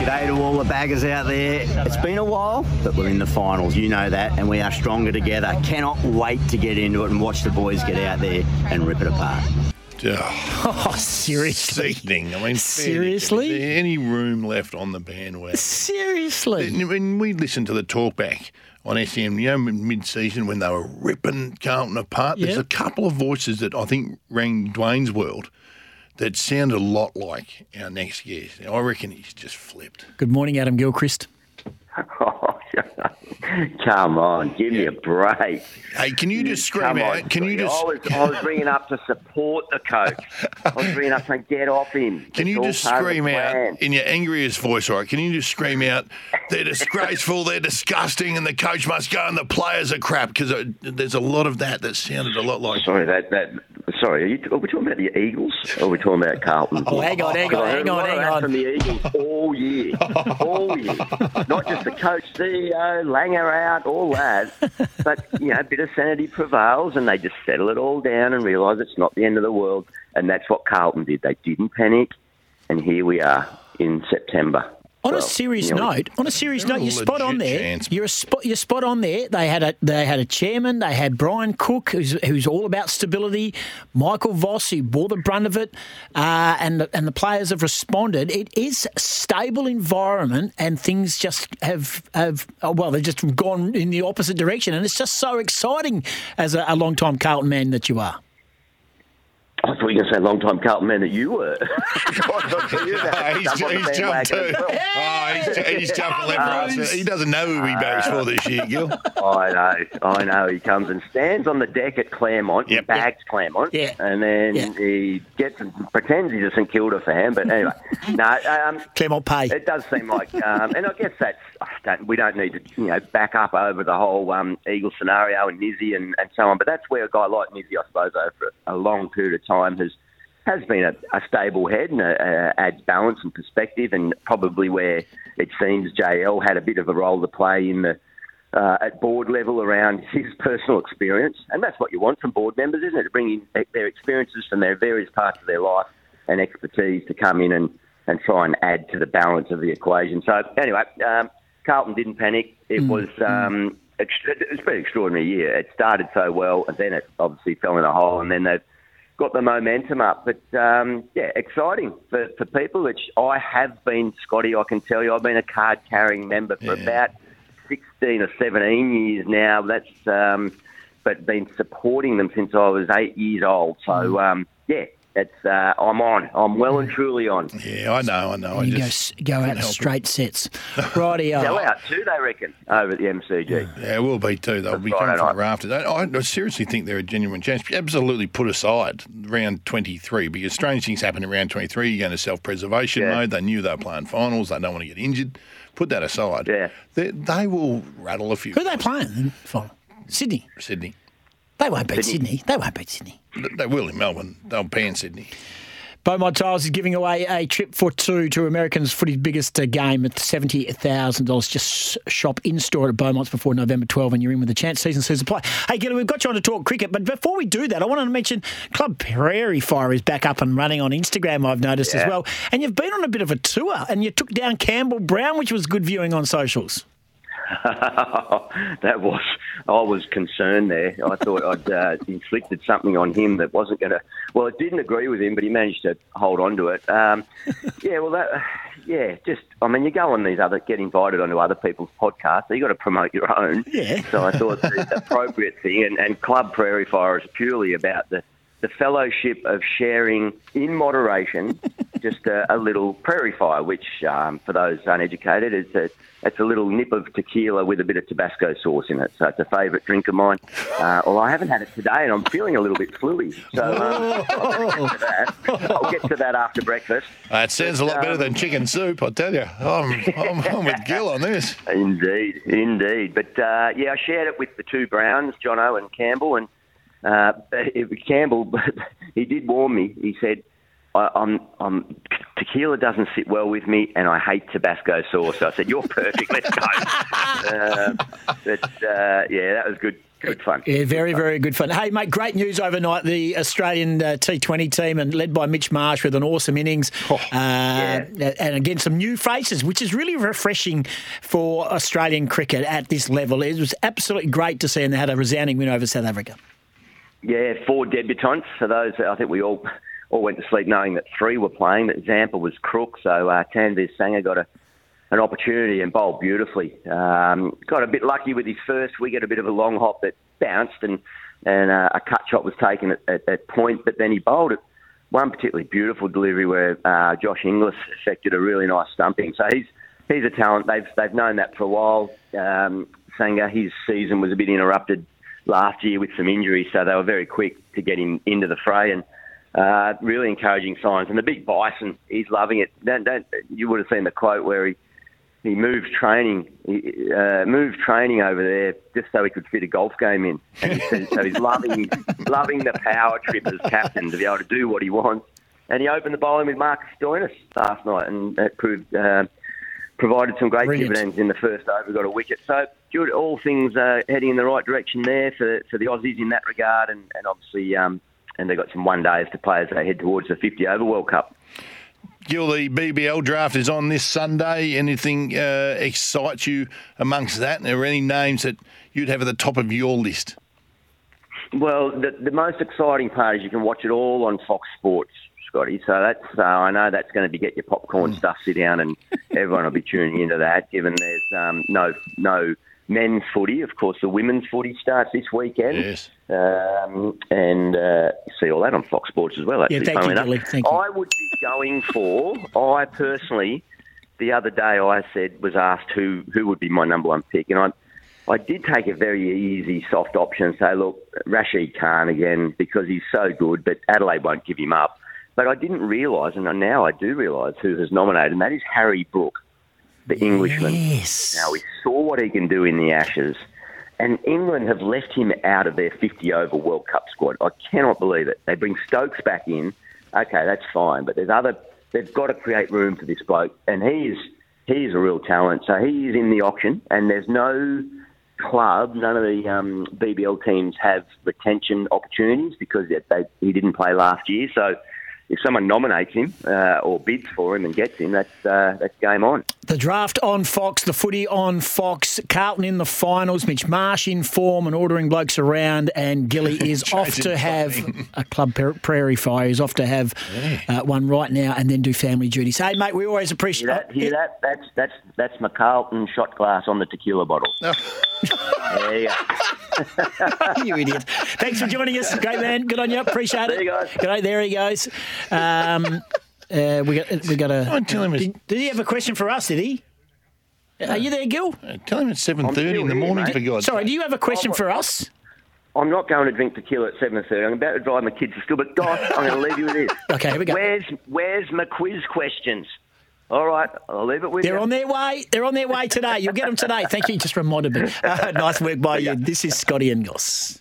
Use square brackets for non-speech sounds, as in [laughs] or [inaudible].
G'day to all the baggers out there. It's been a while, but we're in the finals. You know that, and we are stronger together. Cannot wait to get into it and watch the boys get out there and rip it apart. Oh, [laughs] seriously? Sickening. I mean, Seriously? Is there any room left on the bandwagon? Seriously? When we listened to the talkback on SEN, you know, mid-season when they were ripping Carlton apart, there's a couple of voices that I think rang Dwayne's world that sounded a lot like our next guest. I reckon he's just flipped. Good morning, Adam Gilchrist. [laughs] Come on, give me a break. Hey, can you just scream Come out? on, Can you Scotty. just? I was, I was ringing up to support the coach. I was ringing up saying, get off him. [laughs] Can It's you all just part of the scream plan." out in your angriest voice, all right? Can you just scream out, they're disgraceful, they're disgusting, and the coach must go and the players are crap? Because uh, there's a lot of that that sounded a lot like. Sorry, that, that, sorry, are, you, are we talking about the Eagles or are we talking about Carlton? Oh, hang on, hang on, hang on, hang on. From the Eagles all year, [laughs] all year. Not just the coach, CEO, Langer out, all that. But, you know, a bit of sanity prevails and they just settle it all down and realise it's not the end of the world. And that's what Carlton did. They didn't panic. And here we are in September. On a serious you know, note, on a serious note, a you're spot on there. chance. You're a spot. You're spot on there. They had a they had a chairman. They had Brian Cook, who's who's all about stability. Michael Voss, who bore the brunt of it, uh, and the, and the players have responded. It is a stable environment, and things just have have oh, well, they've just gone in the opposite direction, and it's just so exciting as a, a long time Carlton man that you are. I thought you were going to say long time Carlton man that you were. I thought you were about to he's, jump on the he's jumped too. Oh, he's, he's jumping left, right. so He doesn't know who he bats for this year, Gil. [laughs] I know, I know. He comes and stands on the deck at Claremont, Yep. and bags Claremont, Yeah. and then Yeah. he gets and pretends he's a St Kilda fan. But anyway, [laughs] no, um, Claremont Pay. it does seem like, um, and I guess that's I don't, we don't need to you know back up over the whole um, Eagle scenario and Nizzy and, and so on. But that's where a guy like Nizzy, I suppose, over a long period of time has has been a, a stable head and uh uh adds balance and perspective, and probably where it seems JL had a bit of a role to play in the uh, at board level around his personal experience, and that's what you want from board members, isn't it? To bring in their experiences from their various parts of their life and expertise to come in and, and try and add to the balance of the equation. So anyway, um, Carlton didn't panic. It was um, ext- it's been an extraordinary year. It started so well, and then it obviously fell in a hole, and then they've got the momentum up. But um, yeah, exciting for, for people, which I have been, Scotty. I can tell you, I've been a card carrying member for Yeah. about 16 or 17 years now. That's um, but been supporting them since I was eight years old. So um, yeah, it's uh, I'm on. I'm well and truly on. Yeah, I know, I know. I you go just s- go out can't in help it. straight sets. [laughs] Righty, Sell out too, they reckon, over at the MCG. Yeah, it will be too. They'll That's be Friday coming from night. the rafters. I, I seriously think they're a genuine chance. Absolutely put aside round 23 because strange things happen in round 23. You're going to self preservation Yeah. mode. They knew they were playing finals. They don't want to get injured. Put that aside. Yeah. They, they will rattle a few. Who are they playing? final? Sydney. Sydney. They won't beat Sydney. They won't beat Sydney. They will in Melbourne. They'll pan Sydney. Beaumont Tiles is giving away a trip for two to Americans' footy's biggest uh, game at $70,000. Just shop in store at Beaumont's before November 12 and you're in with a chance. Season season play. Hey, Gilly, we've got you on to talk cricket, but before we do that, I wanted to mention Club Prairie Fire is back up and running on Instagram, I've noticed as well. And you've been on a bit of a tour and you took down Campbell Brown, which was good viewing on socials. [laughs] that was I was concerned there. I thought I'd uh, inflicted something on him that wasn't going to. Well, it didn't agree with him, but he managed to hold on to it. Um, yeah, well, that, yeah, just I mean, you go on these other get invited onto other people's podcasts, so you got to promote your own. Yeah. So I thought the appropriate thing, and, and Club Prairie Fire is purely about the the fellowship of sharing in moderation just a, a little prairie fire, which um, for those uneducated is a it's a little nip of tequila with a bit of Tabasco sauce in it. So it's a favourite drink of mine. Uh, well, I haven't had it today, and I'm feeling a little bit fluey. So um, I'll, get to that. I'll get to that after breakfast. That it sounds a lot better than chicken soup, I tell you. I'm, I'm, I'm with Gil on this. Indeed, indeed. But uh, yeah, I shared it with the two Browns, Jono and Campbell, and uh, [laughs] Campbell, [laughs] he did warn me. He said, I, I'm, I'm, tequila doesn't sit well with me, and I hate Tabasco sauce. So I said, "You're perfect. Let's go." [laughs] uh, but uh, yeah, that was good. good fun. Yeah, very, very good fun. Hey, mate, great news overnight. The Australian uh, T20 team, and led by Mitch Marsh with an awesome innings, Oh, uh, and again some new faces, which is really refreshing for Australian cricket at this level. It was absolutely great to see, and they had a resounding win over South Africa. Yeah, four debutants. For those, I think we all all went to sleep knowing that three were playing. That Zampa was crook, so uh, Tanveer Sangha got a an opportunity and bowled beautifully. Um, got a bit lucky with his first wicket, a bit of a long hop that bounced and and uh, a cut shot was taken at, at that point, but then he bowled it. One particularly beautiful delivery where uh, Josh Inglis effected a really nice stumping. So he's he's a talent. They've they've known that for a while. Um, Sangha, his season was a bit interrupted last year with some injuries, so they were very quick to get him into the fray and. Uh, really encouraging signs, and the big bison, he's loving it. Don't, don't, you would have seen the quote where he he moved training, he, uh, moved training over there just so he could fit a golf game in. And he said, so he's loving, [laughs] loving the power trip as captain to be able to do what he wants. And he opened the bowling with Marcus Stoinis last night, and that proved uh, provided some great Brilliant. dividends in the first over. Got a wicket, so good. All things uh, heading in the right direction there for for the Aussies in that regard, and, and obviously, um, and they've got some one days to play as they head towards the 50 over World Cup. Gil, the BBL draft is on this Sunday. Anything uh, excites you amongst that? Are there any names that you'd have at the top of your list? Well, the, the most exciting part is you can watch it all on Fox Sports, Scotty. So that's uh, I know that's going to be get your popcorn stuff, sit down, and everyone will be tuning into that. Given there's um, no no men's footy, of course, the women's footy starts this weekend. Yes. Um, and uh, see all that on Fox Sports as well. Actually, Yeah, thank you. Gilly. Thank you. I would be going for. I personally, the other day, I said was asked who who would be my number one pick, and I I did take a very easy, soft option and say, look, Rashid Khan again because he's so good, but Adelaide won't give him up. But I didn't realise, and now I do realise who has nominated, and that is Harry Brook, the Englishman. Yes. Now, we saw what he can do in the Ashes, and England have left him out of their 50 over World Cup squad. I cannot believe it. They bring Stokes back in. Okay, that's fine, but there's other. They've got to create room for this bloke, and he is he is a real talent. So he is in the auction, and there's no club. None of the um, BBL teams have retention opportunities because they, they, he didn't play last year. So if someone nominates him uh, or bids for him and gets him, that's uh, that's game on. The draft on Fox, the footy on Fox, Carlton in the finals, Mitch Marsh in form and ordering blokes around, and Gilly [laughs] is off to have a club prairie fire. He's off to have uh, one right now and then do family duties. Hey, mate, we always appreciate Hear that? Hear that? That's that's that's my Carlton shot glass on the tequila bottle. [laughs] there you go. [laughs] you idiot. Thanks for joining us. Great man. Good on you. Appreciate it. There you go. Good night. There he goes. Um, uh, we got we got a. Don't tell him Did, did he have a question for us? Did he? Are you there, Gil? Uh, Tell him it's 7.30 in the here, morning, mate. for God's Sorry, do you have a question for us? I'm not going to drink tequila at seven thirty. I'm about to drive my kids to school, but guys, I'm going to leave you with this. [laughs] Okay, here we go. Where's where's my quiz questions? All right, I'll leave it with you. They're on their way. They're on their way today. You'll get them today. Thank you. You just reminded me. Uh, [laughs] nice work by you. This is Scotty and Goss.